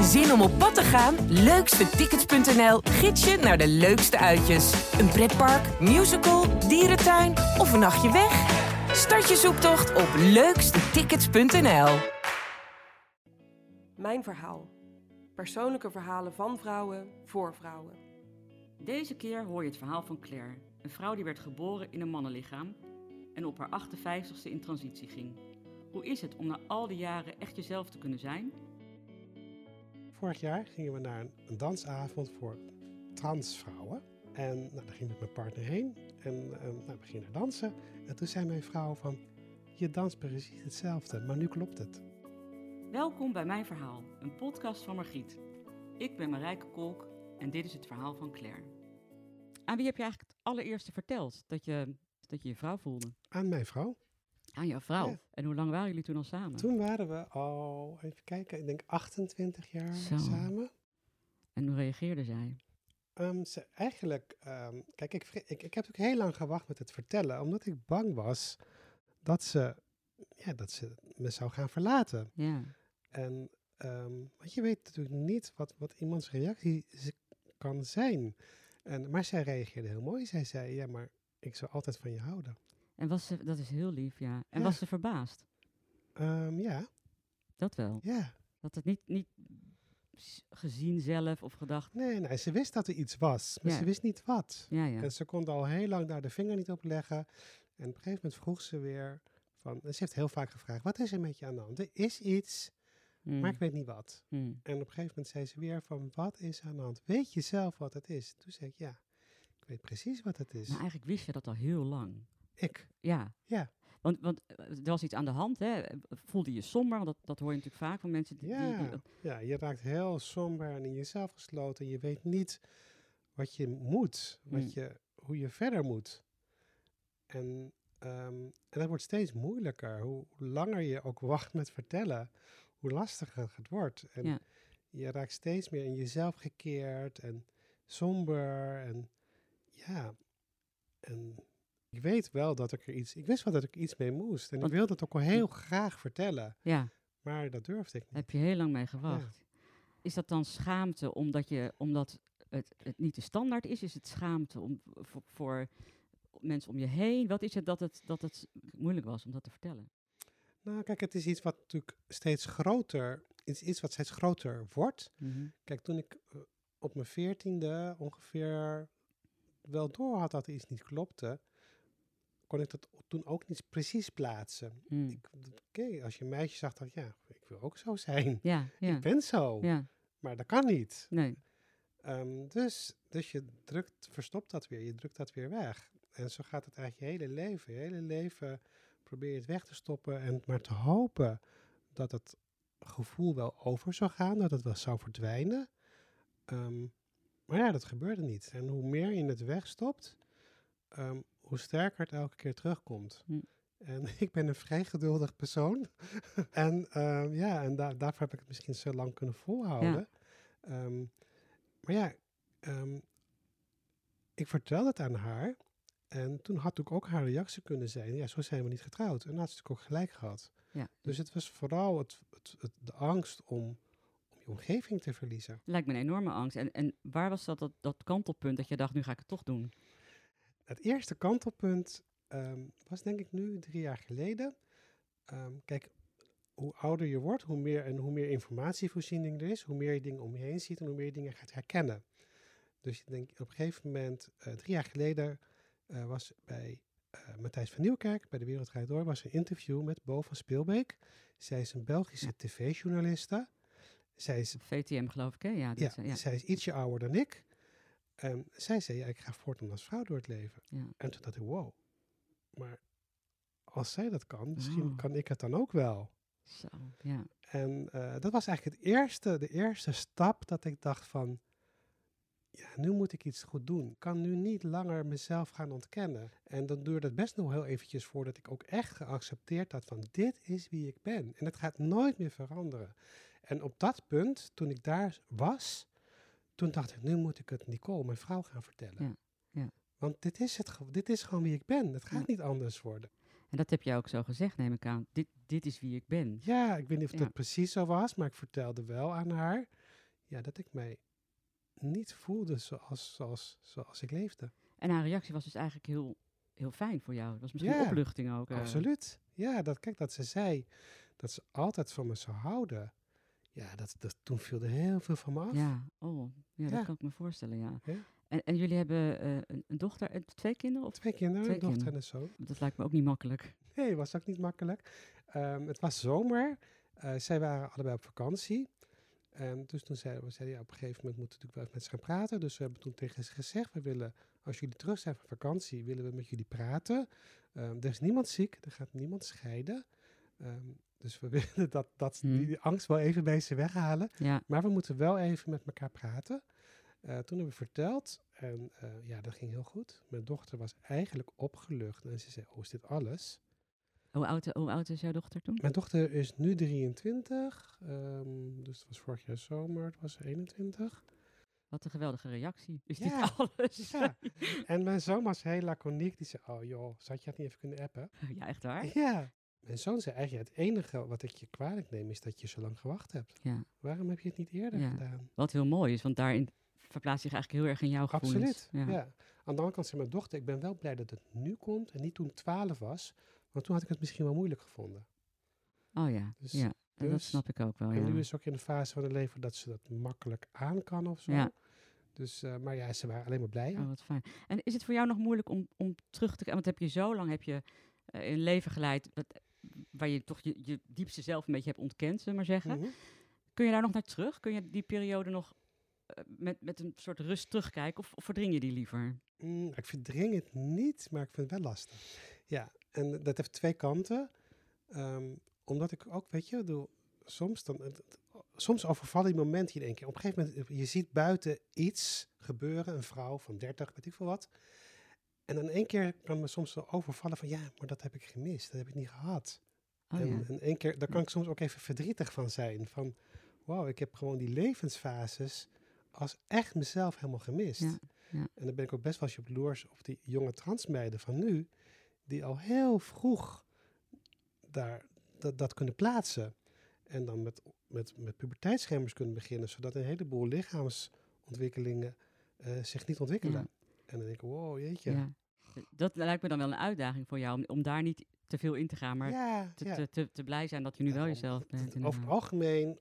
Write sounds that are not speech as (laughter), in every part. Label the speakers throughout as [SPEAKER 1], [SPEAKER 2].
[SPEAKER 1] Zin om op pad te gaan? Leukstetickets.nl gids je naar de leukste uitjes. Een pretpark, musical, dierentuin of een nachtje weg? Start je zoektocht op leukstetickets.nl.
[SPEAKER 2] Mijn verhaal. Persoonlijke verhalen van vrouwen voor vrouwen.
[SPEAKER 3] Deze keer hoor je het verhaal van Claire, een vrouw die werd geboren in een mannenlichaam en op haar 58ste in transitie ging. Hoe is het om na al die jaren echt jezelf te kunnen zijn?
[SPEAKER 4] Vorig jaar gingen we naar een dansavond voor transvrouwen. En nou, daar ging ik met mijn partner heen. En ehm, nou, we gingen dansen. En toen zei mijn vrouw van, je danst precies hetzelfde, maar nu klopt het.
[SPEAKER 3] Welkom bij Mijn Verhaal, een podcast van Margriet. Ik ben Marijke Kolk en dit is het verhaal van Claire. Aan wie heb je eigenlijk het allereerste verteld dat je dat je, je vrouw voelde?
[SPEAKER 4] Aan mijn vrouw.
[SPEAKER 3] Aan jouw vrouw?
[SPEAKER 4] Ja.
[SPEAKER 3] En hoe lang waren jullie toen al samen?
[SPEAKER 4] Toen waren we al, even kijken, ik denk 28 jaar
[SPEAKER 3] Zo.
[SPEAKER 4] samen.
[SPEAKER 3] En hoe reageerde zij?
[SPEAKER 4] Ehm, ze, eigenlijk, ehm, kijk, ik, ik, ik heb ook heel lang gewacht met het vertellen, omdat ik bang was dat ze, ja, dat ze me zou gaan verlaten.
[SPEAKER 3] Ja,
[SPEAKER 4] En ehm, want je weet natuurlijk niet wat, wat iemands reactie kan zijn. En, maar zij reageerde heel mooi. Zij zei, ja, maar ik zal altijd van je houden.
[SPEAKER 3] En was ze, dat is heel lief, ja. En
[SPEAKER 4] Ja.
[SPEAKER 3] was ze verbaasd?
[SPEAKER 4] Ehm, ja,
[SPEAKER 3] Dat wel.
[SPEAKER 4] ja.
[SPEAKER 3] Dat het niet, niet gezien zelf of gedacht,
[SPEAKER 4] Nee, nee, ze wist dat er iets was, maar
[SPEAKER 3] Ja.
[SPEAKER 4] ze wist niet wat.
[SPEAKER 3] ja, ja.
[SPEAKER 4] En ze kon al heel lang daar de vinger niet op leggen. En op een gegeven moment vroeg ze weer van, ze heeft heel vaak gevraagd, wat is er met je aan de hand? Er is iets,
[SPEAKER 3] Mm,
[SPEAKER 4] maar ik weet niet wat.
[SPEAKER 3] mm.
[SPEAKER 4] En op een gegeven moment zei ze weer van, wat is aan de hand? Weet je zelf wat het is? Toen zei ik, ja, ik weet precies wat het is.
[SPEAKER 3] Maar eigenlijk wist je dat al heel lang.
[SPEAKER 4] Ik,
[SPEAKER 3] Ja.
[SPEAKER 4] Ja.
[SPEAKER 3] Want, want eh, er was iets aan de hand, hè? Voelde je somber? Want dat, dat hoor je natuurlijk vaak van mensen die...
[SPEAKER 4] Ja,
[SPEAKER 3] die-
[SPEAKER 4] ja, je raakt heel somber en in jezelf gesloten. Je weet niet wat je moet, wat
[SPEAKER 3] Mm.
[SPEAKER 4] je, hoe je verder moet. En, ehm, en dat wordt steeds moeilijker. Hoe, hoe langer je ook wacht met vertellen, hoe lastiger het wordt. En
[SPEAKER 3] Ja.
[SPEAKER 4] je raakt steeds meer in jezelf gekeerd en somber. En ja, en ik weet wel dat ik er iets, ik wist wel dat ik iets mee moest. En
[SPEAKER 3] Want-
[SPEAKER 4] ik wilde het ook al heel graag vertellen,
[SPEAKER 3] ja,
[SPEAKER 4] maar dat durfde ik niet.
[SPEAKER 3] heb je heel lang mee gewacht. Is dat dan schaamte omdat, je, omdat het, het niet de standaard is? Is het schaamte om, voor, voor mensen om je heen? Wat is het dat, het dat het moeilijk was om dat te vertellen?
[SPEAKER 4] Nou, kijk, het is iets wat natuurlijk steeds groter, iets, iets wat steeds groter wordt.
[SPEAKER 3] Mhm.
[SPEAKER 4] Kijk, toen ik eh, op mijn veertiende ongeveer wel door had dat er iets niet klopte, kon ik dat toen ook niet precies plaatsen.
[SPEAKER 3] Mm.
[SPEAKER 4] Ik- Oké, als je een meisje zag, dacht ik, ja, ik wil ook zo zijn.
[SPEAKER 3] Ja, ja,
[SPEAKER 4] Ik ben zo,
[SPEAKER 3] ja,
[SPEAKER 4] maar dat kan niet.
[SPEAKER 3] nee.
[SPEAKER 4] Ehm, dus, dus je drukt, verstopt dat weer, je drukt dat weer weg. En zo gaat het eigenlijk je hele leven. Je hele leven probeer je het weg te stoppen en maar te hopen dat het gevoel wel over zou gaan, dat het wel zou verdwijnen. Ehm, maar ja, dat gebeurde niet. En hoe meer je het wegstopt, ehm, hoe sterker het elke keer terugkomt.
[SPEAKER 3] Hm.
[SPEAKER 4] En (laughs) ik ben een vrij geduldig persoon. (laughs) en ehm, ja, en da- daarvoor heb ik het misschien zo lang kunnen volhouden. Ehm, maar ja, ehm, ik vertelde het aan haar. En toen had ook, ook haar reactie kunnen zijn, ja, zo zijn we niet getrouwd. En dat had ze natuurlijk ook gelijk gehad.
[SPEAKER 3] Ja.
[SPEAKER 4] Dus het was vooral het, het, het- de angst om, om je omgeving te verliezen.
[SPEAKER 3] Lijkt me een enorme angst. En, en waar was dat, dat, dat kantelpunt dat je dacht, nu ga ik het toch doen?
[SPEAKER 4] Het eerste kantelpunt ehm, was denk ik nu drie jaar geleden. Ehm, kijk, hoe ouder je wordt, hoe meer en hoe meer informatievoorziening er is, hoe meer je dingen om je heen ziet en hoe meer je dingen gaat herkennen. Dus ik denk op een gegeven moment, eh, drie jaar geleden, eh, was bij eh, Matthijs van Nieuwkerk, bij de Wereld Draait Door, was een interview met Bo van Speelbeek. Zij is een Belgische tv-journaliste. Zij is
[SPEAKER 3] VTM geloof ik, hè? Ja, dat
[SPEAKER 4] ja,
[SPEAKER 3] is, ja.
[SPEAKER 4] zij is ietsje ouder dan ik. En zij zei, ja, ik ga voortaan als vrouw door het leven.
[SPEAKER 3] ja.
[SPEAKER 4] En toen dacht ik, wow, maar als zij dat kan, misschien
[SPEAKER 3] Oh.
[SPEAKER 4] kan ik het dan ook wel.
[SPEAKER 3] Zo, ja.
[SPEAKER 4] En eh, dat was eigenlijk het eerste, de eerste stap dat ik dacht van, ja, nu moet ik iets goed doen. Ik kan nu niet langer mezelf gaan ontkennen. En dan duurde het best nog heel eventjes voordat ik ook echt geaccepteerd had van, dit is wie ik ben. En het gaat nooit meer veranderen. En op dat punt, toen ik daar was, toen dacht ik, nu moet ik het Nicole, mijn vrouw, gaan vertellen.
[SPEAKER 3] Ja, ja.
[SPEAKER 4] Want dit is, het, dit is gewoon wie ik ben. Het gaat
[SPEAKER 3] Ja.
[SPEAKER 4] niet anders worden.
[SPEAKER 3] En dat heb jij ook zo gezegd, neem ik aan. Dit, dit is wie ik ben.
[SPEAKER 4] Ja, ik weet niet of dat precies zo was, maar ik vertelde wel aan haar ja, dat ik mij niet voelde zoals, zoals, zoals ik leefde.
[SPEAKER 3] En haar reactie was dus eigenlijk heel, heel fijn voor jou. Het was misschien een opluchting ook. eh.
[SPEAKER 4] Absoluut. Ja, dat, kijk, dat ze zei dat ze altijd van me zou houden. Ja, dat, dat, toen viel er heel veel van me af.
[SPEAKER 3] Ja, oh, ja,
[SPEAKER 4] Ja.
[SPEAKER 3] dat kan ik me voorstellen, ja.
[SPEAKER 4] Ja.
[SPEAKER 3] En, en jullie hebben eh, een, dochter en twee kinderen? Of?
[SPEAKER 4] Twee kinderen,
[SPEAKER 3] Twee
[SPEAKER 4] een dochter
[SPEAKER 3] kinderen.
[SPEAKER 4] en een zoon.
[SPEAKER 3] Dat lijkt me ook niet makkelijk.
[SPEAKER 4] Nee, was ook niet makkelijk. Ehm, het was zomer. Eh, zij waren allebei op vakantie. En dus toen zeiden we, zeiden, ja, op een gegeven moment moeten we natuurlijk wel met ze gaan praten. Dus we hebben toen tegen ze gezegd, we willen, als jullie terug zijn van vakantie, willen we met jullie praten. Ehm, er is niemand ziek, er gaat niemand scheiden. Ehm, dus we (laughs) willen dat, dat
[SPEAKER 3] Hmm.
[SPEAKER 4] die angst wel even bij ze weghalen.
[SPEAKER 3] Ja,
[SPEAKER 4] Maar we moeten wel even met elkaar praten. Eh, toen hebben we verteld en eh, ja, dat ging heel goed. Mijn dochter was eigenlijk opgelucht en ze zei, oh, is dit alles?
[SPEAKER 3] hoe oud, hoe oud is jouw dochter toen?
[SPEAKER 4] Mijn dochter is nu 23, ehm, dus het was vorig jaar zomer, het was 21.
[SPEAKER 3] Wat een geweldige reactie. Is
[SPEAKER 4] Ja,
[SPEAKER 3] dit (laughs) alles?
[SPEAKER 4] Ja. En mijn zoon was heel laconiek, die zei, oh joh, zou je het niet even kunnen appen?
[SPEAKER 3] Ja, echt waar?
[SPEAKER 4] Ja. Mijn zoon zei eigenlijk, het enige wat ik je kwalijk neem is dat je zo lang gewacht hebt.
[SPEAKER 3] Ja.
[SPEAKER 4] Waarom heb je het niet eerder
[SPEAKER 3] Ja.
[SPEAKER 4] gedaan?
[SPEAKER 3] Wat heel mooi is, want daarin verplaatst zich eigenlijk heel erg in jouw gevoelens.
[SPEAKER 4] Absoluut,
[SPEAKER 3] Ja.
[SPEAKER 4] ja. Aan de andere kant zei mijn dochter, ik ben wel blij dat het nu komt en niet toen 12 was. Want toen had ik het misschien wel moeilijk gevonden.
[SPEAKER 3] Oh ja,
[SPEAKER 4] Dus-
[SPEAKER 3] ja. En dat
[SPEAKER 4] dus-
[SPEAKER 3] snap ik ook wel,
[SPEAKER 4] En nu is ze ook in de fase van het leven dat ze dat makkelijk aan kan of zo.
[SPEAKER 3] Ja.
[SPEAKER 4] Dus, eh, maar ja, ze waren alleen maar blij.
[SPEAKER 3] Oh, wat fijn. En is het voor jou nog moeilijk om, om terug te? Want heb je zo lang heb je eh, een leven geleid waar je toch je, je diepste zelf een beetje hebt ontkend, zullen we maar zeggen.
[SPEAKER 4] Mhm.
[SPEAKER 3] Kun je daar nog naar terug? Kun je die periode nog eh, met, met een soort rust terugkijken? Of, of verdring je die liever?
[SPEAKER 4] Mm, ik verdring het niet, maar ik vind het wel lastig. Ja, en dat heeft twee kanten. Ehm, omdat ik ook, weet je, doe, soms, dan, soms overvallen die momenten je in één keer. Op een gegeven moment, je ziet buiten iets gebeuren, een vrouw van 30, weet ik veel wat. En dan in één keer kan me soms zo overvallen van, ja, maar dat heb ik gemist, dat heb ik niet gehad.
[SPEAKER 3] Oh
[SPEAKER 4] en,
[SPEAKER 3] ja.
[SPEAKER 4] en één keer, daar kan ik soms ook even verdrietig van zijn. Van, wow, ik heb gewoon die levensfases als echt mezelf helemaal gemist.
[SPEAKER 3] Ja, ja.
[SPEAKER 4] En dan ben ik ook best wel eens op loers op die jonge transmeiden van nu, die al heel vroeg daar, dat, dat kunnen plaatsen. En dan met, met, met kunnen beginnen, zodat een heleboel lichaamsontwikkelingen eh, zich niet ontwikkelen. En dan denk ik, wow, jeetje.
[SPEAKER 3] Ja. Dat lijkt me dan wel een uitdaging voor jou, om, om daar niet te veel in te gaan, maar
[SPEAKER 4] ja,
[SPEAKER 3] te,
[SPEAKER 4] ja.
[SPEAKER 3] te, te, te blij zijn dat je nu wel jezelf bent.
[SPEAKER 4] het- Over het algemeen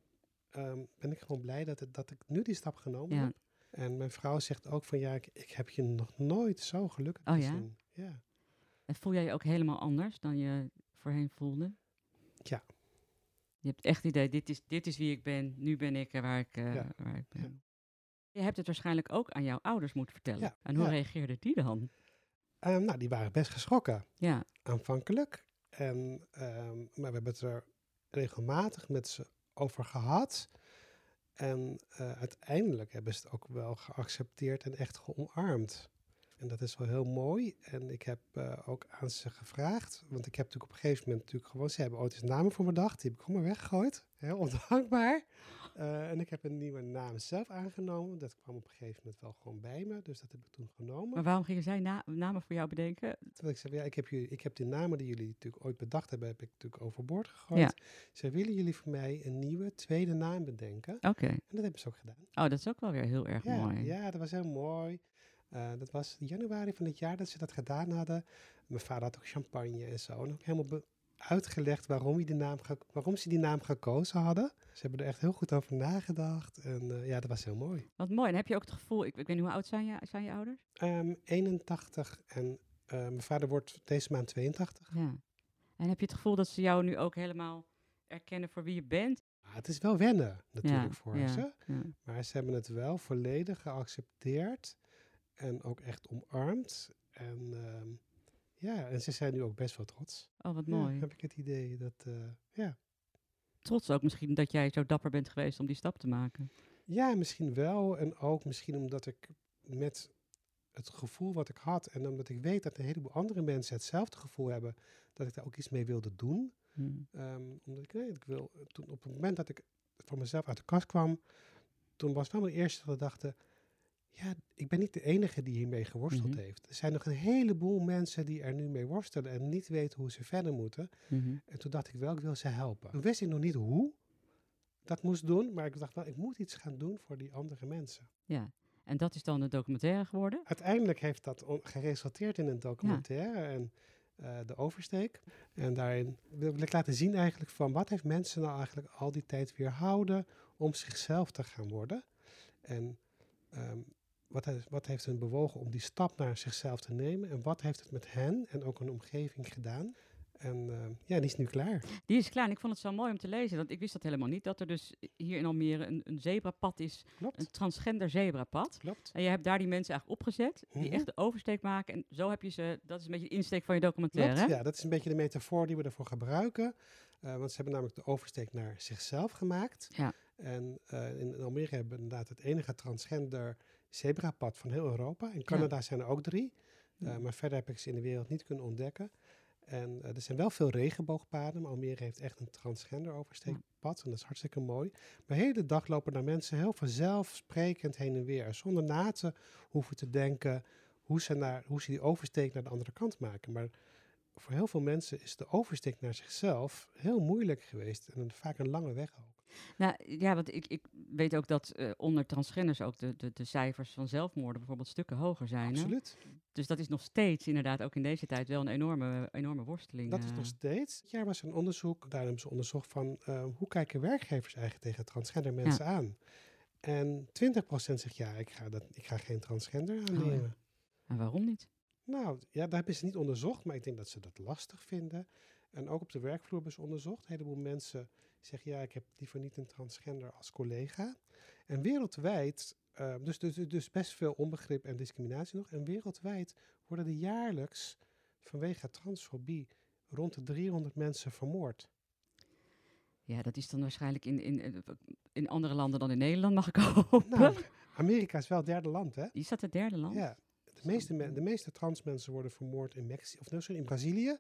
[SPEAKER 4] ehm, ben ik gewoon blij dat, het, dat ik nu die stap genomen heb. En mijn vrouw zegt ook van ja, ik, ik heb je nog nooit zo gelukkig
[SPEAKER 3] Oh
[SPEAKER 4] gezien. Ja.
[SPEAKER 3] En voel jij je ook helemaal anders dan je voorheen voelde?
[SPEAKER 4] Ja.
[SPEAKER 3] Je hebt echt het idee, dit is, dit is wie ik ben, nu ben ik er waar ik, eh, waar ik ben. Je hebt het waarschijnlijk ook aan jouw ouders moeten vertellen.
[SPEAKER 4] Ja,
[SPEAKER 3] En hoe
[SPEAKER 4] ja.
[SPEAKER 3] reageerden die dan?
[SPEAKER 4] Ehm, nou, die waren best geschrokken
[SPEAKER 3] Ja,
[SPEAKER 4] aanvankelijk. En, ehm, maar we hebben het er regelmatig met ze over gehad. En eh, uiteindelijk hebben ze het ook wel geaccepteerd en echt geomarmd. En dat is wel heel mooi. En ik heb eh, ook aan ze gevraagd. Want ik heb natuurlijk op een gegeven moment natuurlijk gewoon... Ze hebben ooit eens namen voor me bedacht. Die heb ik gewoon maar weggegooid. Heel ondankbaar. Eh, en ik heb een nieuwe naam zelf aangenomen. Dat kwam op een gegeven moment wel gewoon bij me. Dus dat heb ik toen genomen.
[SPEAKER 3] maar waarom gingen zij na- namen voor jou bedenken?
[SPEAKER 4] Terwijl ik zei, ja, ik heb, jullie, ik heb de namen die jullie natuurlijk ooit bedacht hebben, heb ik natuurlijk overboord gegooid.
[SPEAKER 3] Ja.
[SPEAKER 4] Ze willen jullie voor mij een nieuwe tweede naam bedenken?
[SPEAKER 3] Oké.
[SPEAKER 4] En dat hebben ze ook gedaan.
[SPEAKER 3] Oh, dat is ook wel weer heel erg
[SPEAKER 4] Ja,
[SPEAKER 3] mooi.
[SPEAKER 4] ja, dat was heel mooi. Eh, dat was januari van dit jaar dat ze dat gedaan hadden. Mijn vader had ook champagne en zo. En ook helemaal uitgelegd waarom, hij de naam waarom ze die naam gekozen hadden. Ze hebben er echt heel goed over nagedacht. En eh, ja, dat was heel mooi.
[SPEAKER 3] Wat mooi. En heb je ook het gevoel, ik, ik weet niet hoe oud zijn je, zijn je ouders?
[SPEAKER 4] Ehm 81 en eh, mijn vader wordt deze maand 82.
[SPEAKER 3] Ja. En heb je het gevoel dat ze jou nu ook helemaal erkennen voor wie je bent?
[SPEAKER 4] Ah, het is wel wennen natuurlijk
[SPEAKER 3] ja,
[SPEAKER 4] voor
[SPEAKER 3] ja,
[SPEAKER 4] ze.
[SPEAKER 3] ja.
[SPEAKER 4] Maar ze hebben het wel volledig geaccepteerd en ook echt omarmd. En ehm, ja, en ze zijn nu ook best wel trots.
[SPEAKER 3] Oh, wat
[SPEAKER 4] Ja,
[SPEAKER 3] mooi.
[SPEAKER 4] heb ik het idee dat, eh, ja.
[SPEAKER 3] Trots ook misschien dat jij zo dapper bent geweest om die stap te maken.
[SPEAKER 4] ja, misschien wel. En ook misschien omdat ik met het gevoel wat ik had en omdat ik weet dat een heleboel andere mensen hetzelfde gevoel hebben, dat ik daar ook iets mee wilde doen.
[SPEAKER 3] Hm.
[SPEAKER 4] Ehm, omdat ik, nee, ik wil, toen, op het moment dat ik voor mezelf uit de kast kwam, toen was wel mijn eerste dacht, ja, ik ben niet de enige die hiermee geworsteld
[SPEAKER 3] Mhm.
[SPEAKER 4] heeft. Er zijn nog een heleboel mensen die er nu mee worstelen en niet weten hoe ze verder moeten.
[SPEAKER 3] Mhm.
[SPEAKER 4] En toen dacht ik wel, ik wil ze helpen. Toen wist ik nog niet hoe. dat moest doen. Maar ik dacht, nou, ik moet iets gaan doen voor die andere mensen.
[SPEAKER 3] Ja, en dat is dan een documentaire geworden.
[SPEAKER 4] Uiteindelijk heeft dat geresulteerd in een documentaire en eh, de oversteek. En daarin wil wil ik laten zien eigenlijk van wat heeft mensen nou eigenlijk al die tijd weerhouden om zichzelf te gaan worden. En ehm, wat, heeft, wat heeft hen bewogen om die stap naar zichzelf te nemen. En wat heeft het met hen en ook hun omgeving gedaan. En ehm, ja, die is nu klaar.
[SPEAKER 3] Die is klaar en ik vond het zo mooi om te lezen, want ik wist dat helemaal niet, dat er dus hier in Almere een, een zebrapad is, een
[SPEAKER 4] Klopt,
[SPEAKER 3] transgender zebrapad.
[SPEAKER 4] klopt.
[SPEAKER 3] En je hebt daar die mensen eigenlijk opgezet, die
[SPEAKER 4] Mhm.
[SPEAKER 3] echt de oversteek maken. En zo heb je ze, dat is een beetje de insteek van je documentaire.
[SPEAKER 4] Klopt,
[SPEAKER 3] hè?
[SPEAKER 4] ja, dat is een beetje de metafoor die we ervoor gebruiken. Eh, want ze hebben namelijk de oversteek naar zichzelf gemaakt.
[SPEAKER 3] Ja.
[SPEAKER 4] En eh, in Almere hebben we inderdaad het enige transgender zebrapad van heel Europa. In Canada zijn er ook drie. Eh,
[SPEAKER 3] Ja.
[SPEAKER 4] maar verder heb ik ze in de wereld niet kunnen ontdekken. En eh, er zijn wel veel regenboogpaden. Maar Almere heeft echt een transgender oversteekpad. En dat is hartstikke mooi. Maar de hele dag lopen daar mensen heel vanzelfsprekend heen en weer. Zonder na te hoeven te denken hoe ze, naar, hoe ze die oversteek naar de andere kant maken. Maar voor heel veel mensen is de oversteek naar zichzelf heel moeilijk geweest. En vaak een lange weg ook.
[SPEAKER 3] Nou ja, want ik, ik weet ook dat eh, onder transgenders ook de, de, de cijfers van zelfmoorden bijvoorbeeld stukken hoger zijn. Hè?
[SPEAKER 4] Absoluut.
[SPEAKER 3] Dus dat is nog steeds inderdaad ook in deze tijd wel een enorme, enorme worsteling.
[SPEAKER 4] Dat is
[SPEAKER 3] eh.
[SPEAKER 4] nog steeds. Jaar was een onderzoek. Daar hebben ze onderzocht van eh, hoe kijken werkgevers eigenlijk tegen transgender mensen aan. En 20% zegt ja, ik ga, dat, ik ga geen transgender
[SPEAKER 3] Oh, ja.
[SPEAKER 4] aannemen.
[SPEAKER 3] En waarom niet?
[SPEAKER 4] Nou, ja, daar hebben ze niet onderzocht, maar ik denk dat ze dat lastig vinden. En ook op de werkvloer hebben ze onderzocht. Een heleboel mensen zeggen, ja, ik heb liever niet een transgender als collega. En wereldwijd, eh, dus, dus, dus best veel onbegrip en discriminatie nog. En wereldwijd worden er jaarlijks vanwege transfobie rond de 300 mensen vermoord.
[SPEAKER 3] Ja, dat is dan waarschijnlijk in, in, in- andere landen dan in Nederland, mag ik hopen.
[SPEAKER 4] Nou, Amerika is wel het derde land, hè?
[SPEAKER 3] is dat het derde land?
[SPEAKER 4] Ja, de meeste, de meeste trans mensen worden vermoord in, Mexi of, nee, sorry, in Brazilië.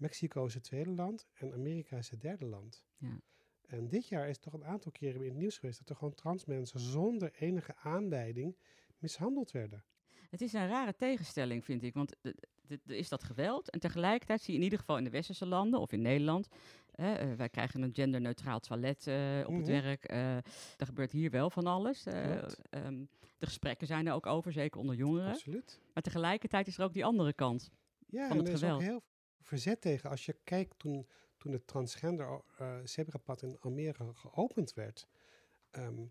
[SPEAKER 4] Mexico is het tweede land en Amerika is het derde land.
[SPEAKER 3] Ja.
[SPEAKER 4] En dit jaar is toch een aantal keren in het nieuws geweest dat er gewoon trans mensen zonder enige aanleiding mishandeld werden.
[SPEAKER 3] Het is een rare tegenstelling, vind ik. Want er is dat geweld. En tegelijkertijd zie je in ieder geval in de westerse landen of in Nederland. hè, eh, wij krijgen een genderneutraal toilet eh, op het
[SPEAKER 4] Mhm.
[SPEAKER 3] werk. eh er gebeurt hier wel van alles. eh, ehm, de gesprekken zijn er ook over, zeker onder jongeren.
[SPEAKER 4] Absoluut.
[SPEAKER 3] Maar tegelijkertijd is er ook die andere kant.
[SPEAKER 4] Ja,
[SPEAKER 3] Van het geweld.
[SPEAKER 4] heel verzet tegen. Als je kijkt toen, toen het transgender eh zebrapad in Almere geopend werd, ehm,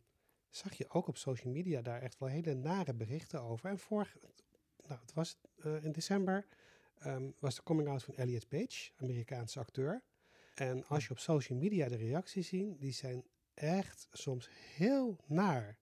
[SPEAKER 4] zag je ook op social media daar echt wel hele nare berichten over. En vorig, nou, het was eh, in december, ehm, was de coming out van Elliot Page, Amerikaanse acteur. En als je op social media de reacties ziet, die zijn echt soms heel naar.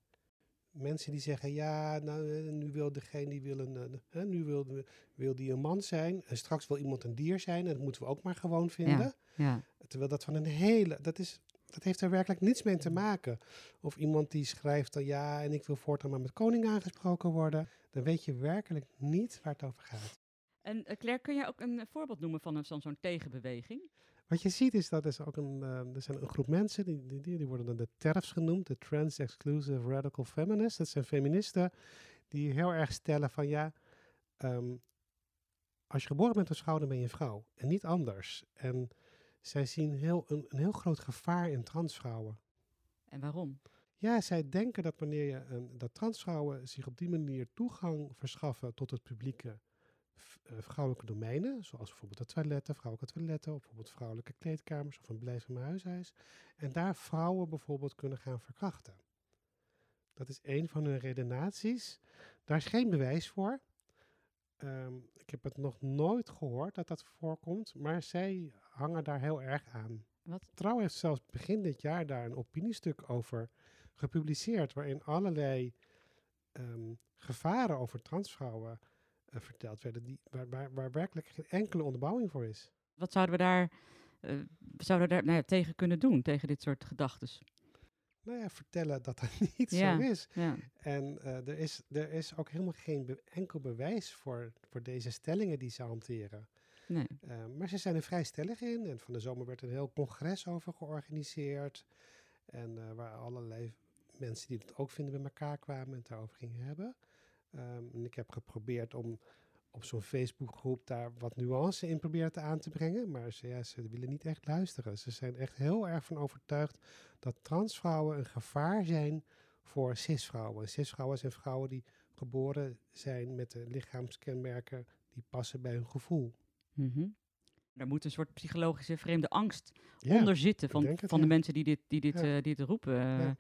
[SPEAKER 4] Mensen die zeggen, ja, nou, eh, nu wil degene die wil een, eh, hè, nu wil, wil die een man zijn. En straks wil iemand een dier zijn. En dat moeten we ook maar gewoon vinden.
[SPEAKER 3] Ja.
[SPEAKER 4] Terwijl dat van een hele, dat is, dat heeft er werkelijk niets mee te maken. Of iemand die schrijft dan, ja, en ik wil voortaan maar met koning aangesproken worden. Dan weet je werkelijk niet waar het over gaat.
[SPEAKER 3] En eh, Claire, kun je ook een voorbeeld noemen van een- zo'n zo'n tegenbeweging?
[SPEAKER 4] Wat je ziet is dat er ook een, eh, er zijn een groep mensen, die, die, die worden dan de TERFs genoemd, de Trans Exclusive Radical Feminists. Dat zijn feministen die heel erg stellen van ja, ehm, als je geboren bent als vrouw, dan ben je een vrouw en niet anders. En zij zien heel, een, een heel groot gevaar in transvrouwen.
[SPEAKER 3] En waarom?
[SPEAKER 4] Ja, zij denken dat wanneer je een, dat transvrouwen zich op die manier toegang verschaffen tot het publieke vrouwelijke domeinen, zoals bijvoorbeeld de toiletten, vrouwelijke toiletten, of bijvoorbeeld vrouwelijke kleedkamers of een mijn huishuis, en daar vrouwen bijvoorbeeld kunnen gaan verkrachten. Dat is een van hun redenaties. Daar is geen bewijs voor. Ehm, ik heb het nog nooit gehoord dat dat voorkomt, maar zij hangen daar heel erg aan.
[SPEAKER 3] Wat?
[SPEAKER 4] Trouw heeft zelfs begin dit jaar daar een opiniestuk over gepubliceerd, waarin allerlei ehm, gevaren over transvrouwen eh, verteld werden, die, waar, waar, waar werkelijk geen enkele onderbouwing voor is.
[SPEAKER 3] Wat zouden we daar, eh, zouden we daar nou ja, tegen kunnen doen, tegen dit soort gedachten?
[SPEAKER 4] Nou ja, vertellen dat dat (laughs) niet
[SPEAKER 3] Ja.
[SPEAKER 4] zo is.
[SPEAKER 3] Ja.
[SPEAKER 4] En eh, er, is, er is ook helemaal geen be- enkel bewijs voor, voor deze stellingen die ze hanteren.
[SPEAKER 3] Nee.
[SPEAKER 4] Eh, maar ze zijn er vrij stellig in. En van de zomer werd er een heel congres over georganiseerd. En waar allerlei mensen die het ook vinden bij elkaar kwamen en het daarover gingen hebben. Ehm, en ik heb geprobeerd om op zo'n Facebookgroep daar wat nuance in proberen te aan te brengen. Maar ze, ja, ze willen niet echt luisteren. Ze zijn echt heel erg van overtuigd dat transvrouwen een gevaar zijn voor cisvrouwen. Cisvrouwen zijn vrouwen die geboren zijn met de lichaamskenmerken die passen bij hun gevoel.
[SPEAKER 3] Mhm. Er moet een soort psychologische vreemde angst
[SPEAKER 4] Ja,
[SPEAKER 3] onder zitten van,
[SPEAKER 4] het,
[SPEAKER 3] van de
[SPEAKER 4] ja.
[SPEAKER 3] mensen die dit, die dit,
[SPEAKER 4] Ja.
[SPEAKER 3] eh, die dit roepen. eh.
[SPEAKER 4] Ja.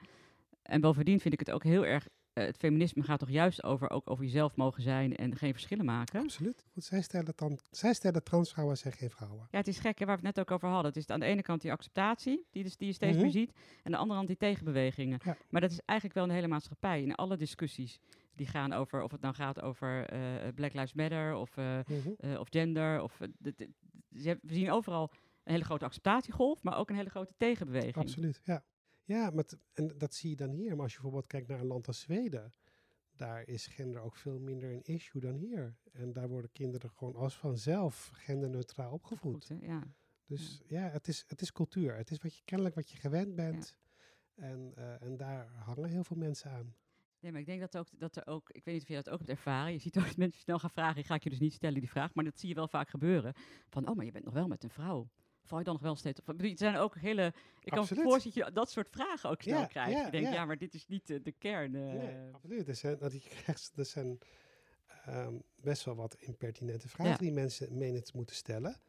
[SPEAKER 3] En bovendien vind ik het ook heel erg. Eh, het feminisme gaat toch juist over ook over jezelf mogen zijn en geen verschillen maken.
[SPEAKER 4] absoluut. Goed, zij, stellen dan, zij stellen transvrouwen zijn geen vrouwen.
[SPEAKER 3] Ja, het is gek hè, waar we het net ook over hadden. Het is aan de ene kant die acceptatie, die, dus, die je steeds
[SPEAKER 4] Mhm.
[SPEAKER 3] meer ziet. En aan de andere kant die tegenbewegingen.
[SPEAKER 4] Ja.
[SPEAKER 3] Maar dat is eigenlijk wel een hele maatschappij. In alle discussies die gaan over, of het nou gaat over eh, Black Lives Matter of, eh,
[SPEAKER 4] Mhm.
[SPEAKER 3] of gender. Of, de- de- we zien overal een hele grote acceptatiegolf, maar ook een hele grote tegenbeweging.
[SPEAKER 4] Absoluut, ja. Ja, maar en dat zie je dan hier. Maar als je bijvoorbeeld kijkt naar een land als Zweden, daar is gender ook veel minder een issue dan hier. En daar worden kinderen gewoon als vanzelf genderneutraal opgevoed.
[SPEAKER 3] Goed? Ja.
[SPEAKER 4] Dus ja, het, is, het is cultuur. Het is wat je, kennelijk wat je gewend bent. En, eh, en daar hangen heel veel mensen aan.
[SPEAKER 3] Nee, maar ik denk dat, ook, dat er ook, ik weet niet of je dat ook hebt ervaren. Je ziet ook dat mensen snel gaan vragen. Ga ik je dus niet stellen die vraag, maar dat zie je wel vaak gebeuren. Van, oh, maar je bent nog wel met een vrouw. Val je dan nog wel steeds op? Er zijn ook hele. Ik kan me voorstellen dat je dat soort vragen ook snel
[SPEAKER 4] Ja,
[SPEAKER 3] krijgt.
[SPEAKER 4] ja,
[SPEAKER 3] je denkt, ja.
[SPEAKER 4] ja.
[SPEAKER 3] maar dit is niet eh, de kern. eh.
[SPEAKER 4] Nee, absoluut. Er zijn, dat je krijgt, er zijn ehm, best wel wat impertinente vragen die mensen menen te moeten stellen.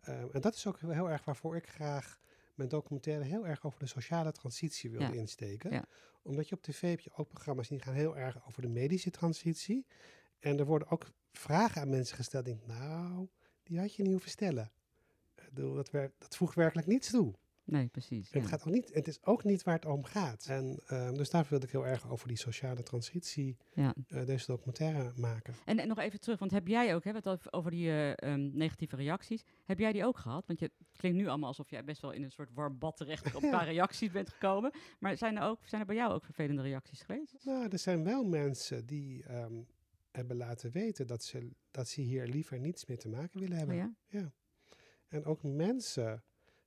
[SPEAKER 4] Ehm, en dat is ook heel, erg waarvoor ik graag mijn documentaire heel erg over de sociale transitie wilde
[SPEAKER 3] Ja.
[SPEAKER 4] insteken.
[SPEAKER 3] Ja.
[SPEAKER 4] Omdat je op tv heb je ook programma's die gaan heel erg over de medische transitie. En er worden ook vragen aan mensen gesteld. Denk, nou, die had je niet hoeven stellen. Bedoel, dat, wer- dat voegt werkelijk niets toe.
[SPEAKER 3] Nee, precies. Ja.
[SPEAKER 4] Het, gaat ook niet, het is ook niet waar het om gaat. En ehm, dus daar wilde ik heel erg over die sociale transitie
[SPEAKER 3] Ja.
[SPEAKER 4] eh, deze documentaire maken.
[SPEAKER 3] En, en nog even terug, want heb jij ook, hè, wat over- die eh, ehm, negatieve reacties, heb jij die ook gehad? Want je het klinkt nu allemaal alsof jij best wel in een soort warm bad terecht op (laughs) een
[SPEAKER 4] Ja.
[SPEAKER 3] paar reacties bent gekomen. Maar zijn er, ook, zijn er bij jou ook vervelende reacties geweest?
[SPEAKER 4] Nou, er zijn wel mensen die ehm, hebben laten weten dat ze, dat ze hier liever niets mee te maken willen
[SPEAKER 3] Oh
[SPEAKER 4] hebben.
[SPEAKER 3] ja?
[SPEAKER 4] En ook mensen,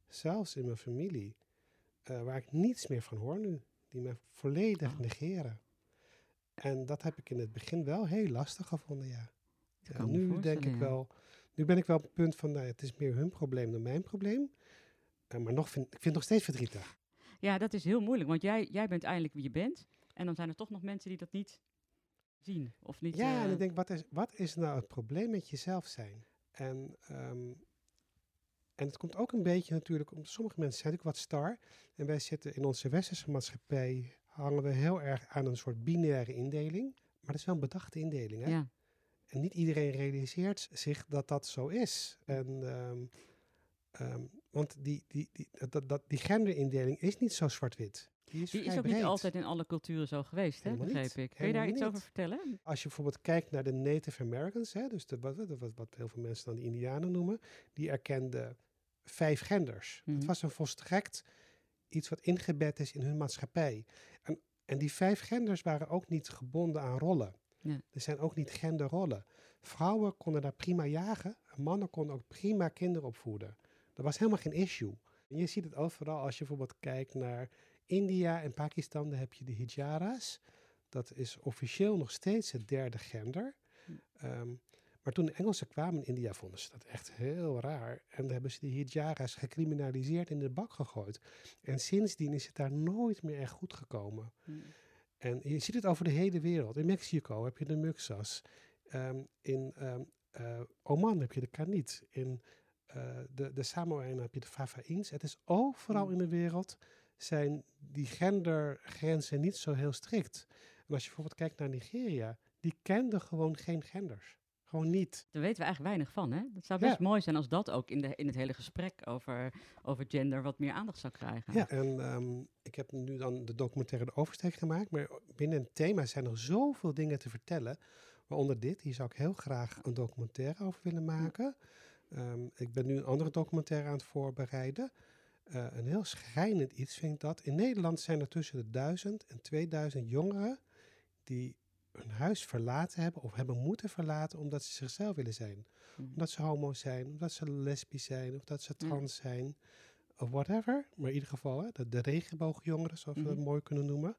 [SPEAKER 4] zelfs in mijn familie, eh, waar ik niets meer van hoor nu, die me volledig
[SPEAKER 3] Oh.
[SPEAKER 4] negeren. En dat heb ik in het begin wel heel lastig gevonden, ja.
[SPEAKER 3] Me
[SPEAKER 4] nu denk ik wel, nu ben ik wel op het punt van, nou, het is meer hun probleem dan mijn probleem. Eh, maar nog vind, ik vind het nog steeds verdrietig.
[SPEAKER 3] Ja, dat is heel moeilijk, want jij, jij bent eindelijk wie je bent. En dan zijn er toch nog mensen die dat niet zien. Of niet,
[SPEAKER 4] Ja, en
[SPEAKER 3] eh,
[SPEAKER 4] ik denk, wat is, wat is nou het probleem met jezelf zijn? En, ehm, en het komt ook een beetje natuurlijk, om sommige mensen zijn natuurlijk wat star. En wij zitten in onze westerse maatschappij, hangen we heel erg aan een soort binaire indeling. Maar dat is wel een bedachte indeling, hè?
[SPEAKER 3] ja.
[SPEAKER 4] En niet iedereen realiseert zich dat dat zo is. En, ehm, ehm, want die, die, die, dat, dat, die genderindeling is niet zo zwart-wit. Die is,
[SPEAKER 3] Die is
[SPEAKER 4] vrij
[SPEAKER 3] ook niet altijd in alle culturen zo geweest, hè, begreep
[SPEAKER 4] niet.
[SPEAKER 3] ik. Kun je daar iets over vertellen?
[SPEAKER 4] Als je bijvoorbeeld kijkt naar de Native Americans, hè, dus de, wat, wat, wat heel veel mensen dan de Indianen noemen, die erkenden vijf genders.
[SPEAKER 3] Mhm.
[SPEAKER 4] Het was een volstrekt iets wat ingebed is in hun maatschappij. En, en die vijf genders waren ook niet gebonden aan rollen.
[SPEAKER 3] Ja.
[SPEAKER 4] Er zijn ook niet genderrollen. Vrouwen konden daar prima jagen, en mannen konden ook prima kinderen opvoeden. Dat was helemaal geen issue. En je ziet het overal als je bijvoorbeeld kijkt naar India en Pakistan, dan heb je de hijaras. Dat is officieel nog steeds het derde gender.
[SPEAKER 3] Hm.
[SPEAKER 4] Ehm, maar toen de Engelsen kwamen in India, vonden ze dat echt heel raar. En dan hebben ze de hijaras gecriminaliseerd in de bak gegooid. En sindsdien is het daar nooit meer echt goed gekomen.
[SPEAKER 3] Hm.
[SPEAKER 4] En je ziet het over de hele wereld. In Mexico heb je de Muxas. Ehm, in ehm, eh, Oman heb je de Kanit. In eh, de, de Samoanen heb je de Favaïns. Het is overal
[SPEAKER 3] Mm.
[SPEAKER 4] in de wereld zijn die gendergrenzen niet zo heel strikt. En als je bijvoorbeeld kijkt naar Nigeria, die kenden gewoon geen genders. Gewoon niet.
[SPEAKER 3] Daar weten we eigenlijk weinig van, hè? Het zou
[SPEAKER 4] Ja.
[SPEAKER 3] best mooi zijn als dat ook in, de, in het hele gesprek over, over gender wat meer aandacht zou krijgen.
[SPEAKER 4] Ja, en ehm, ik heb nu dan de documentaire De Oversteek gemaakt. Maar binnen het thema zijn er zoveel dingen te vertellen. Waaronder dit. Hier zou ik heel graag een documentaire over willen maken. Ehm, ik ben nu een andere documentaire aan het voorbereiden. Eh, een heel schrijnend iets vind ik dat. In Nederland zijn er tussen de 1000 en 2000 jongeren die hun huis verlaten hebben of hebben moeten verlaten omdat ze zichzelf willen zijn.
[SPEAKER 3] Hm.
[SPEAKER 4] Omdat ze homo zijn, omdat ze lesbisch zijn, of dat ze
[SPEAKER 3] Ja.
[SPEAKER 4] trans zijn, of whatever. Maar in ieder geval, hè, de, de regenboogjongeren, zoals we dat
[SPEAKER 3] Mhm.
[SPEAKER 4] mooi kunnen noemen.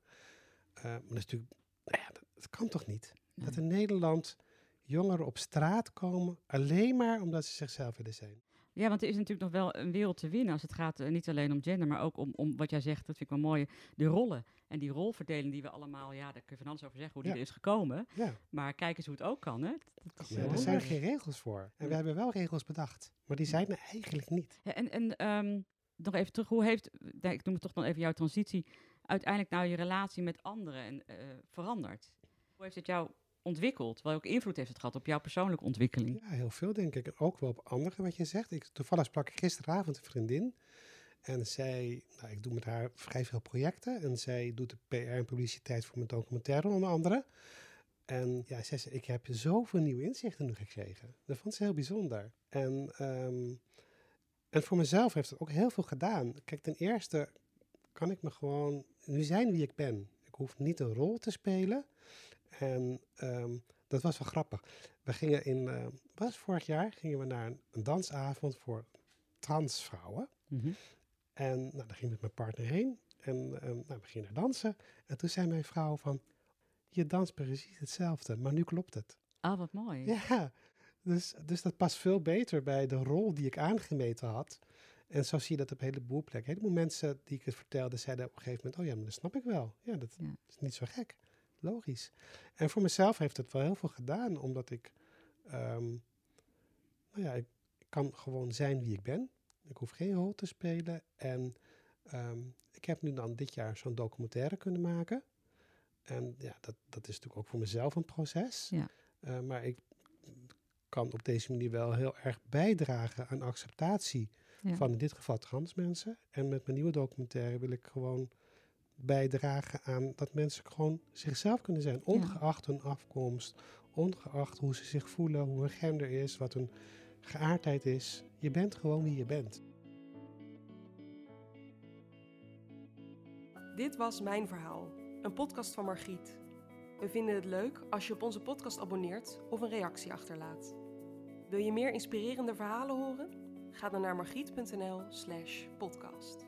[SPEAKER 4] Eh, maar dat is natuurlijk, nou ja, dat, dat kan toch niet? Dat in Nederland jongeren op straat komen alleen maar omdat ze zichzelf willen zijn.
[SPEAKER 3] Ja, want er is natuurlijk nog wel een wereld te winnen als het gaat eh, niet alleen om gender, maar ook om, om wat jij zegt, dat vind ik wel mooi, de rollen. En die rolverdeling die we allemaal, ja, daar kun je van alles over zeggen, hoe die
[SPEAKER 4] Ja.
[SPEAKER 3] er is gekomen.
[SPEAKER 4] Ja,
[SPEAKER 3] Maar kijk eens hoe het ook kan, hè? Dat
[SPEAKER 4] ja, er zijn geen regels voor. En we hebben wel regels bedacht, maar die zijn er eigenlijk niet.
[SPEAKER 3] Ja, en en ehm, nog even terug, hoe heeft, ik noem het toch nog even jouw transitie, uiteindelijk nou je relatie met anderen en, eh, veranderd? Hoe heeft het jou ontwikkeld? Welke invloed heeft het gehad op jouw persoonlijke ontwikkeling?
[SPEAKER 4] Ja, heel veel denk ik. Ook wel op anderen wat je zegt. Ik, toevallig sprak ik gisteravond een vriendin. En zij, nou, ik doe met haar vrij veel projecten. En zij doet de PR en publiciteit voor mijn documentaire onder andere. En ja, zij zei, ik heb zoveel nieuwe inzichten nu gekregen. Dat vond ze heel bijzonder. En, ehm, en voor mezelf heeft het ook heel veel gedaan. Kijk, ten eerste kan ik me gewoon nu zijn wie ik ben. Ik hoef niet een rol te spelen. En ehm, dat was wel grappig. We gingen in, eh, was vorig jaar, gingen we naar een, een dansavond voor transvrouwen.
[SPEAKER 3] Mhm.
[SPEAKER 4] En nou, daar ging ik met mijn partner heen. En ehm, nou, we gingen naar dansen. En toen zei mijn vrouw van, je danst precies hetzelfde, maar nu klopt het.
[SPEAKER 3] Ah, wat mooi.
[SPEAKER 4] Ja, dus, dus dat past veel beter bij de rol die ik aangemeten had. En zo zie je dat op een heleboel plekken. Een heleboel mensen die ik het vertelde, zeiden op een gegeven moment, oh ja, maar dat snap ik wel. Ja, dat
[SPEAKER 3] Ja.
[SPEAKER 4] is niet zo gek. Logisch. En voor mezelf heeft het wel heel veel gedaan, omdat ik, ehm, nou ja, ik, ik kan gewoon zijn wie ik ben. Ik hoef geen rol te spelen. En ehm, ik heb nu dan dit jaar zo'n documentaire kunnen maken. En ja, dat, dat is natuurlijk ook voor mezelf een proces.
[SPEAKER 3] Ja.
[SPEAKER 4] Eh, maar ik kan op deze manier wel heel erg bijdragen aan acceptatie
[SPEAKER 3] Ja.
[SPEAKER 4] van in dit geval trans mensen. En met mijn nieuwe documentaire wil ik gewoon bijdragen aan dat mensen gewoon zichzelf kunnen zijn. Ongeacht hun afkomst, ongeacht hoe ze zich voelen, hoe hun gender is, wat hun geaardheid is. Je bent gewoon wie je bent.
[SPEAKER 2] Dit was Mijn Verhaal, een podcast van Margriet. We vinden het leuk als je op onze podcast abonneert of een reactie achterlaat. Wil je meer inspirerende verhalen horen? Ga dan naar margriet.nl slash podcast.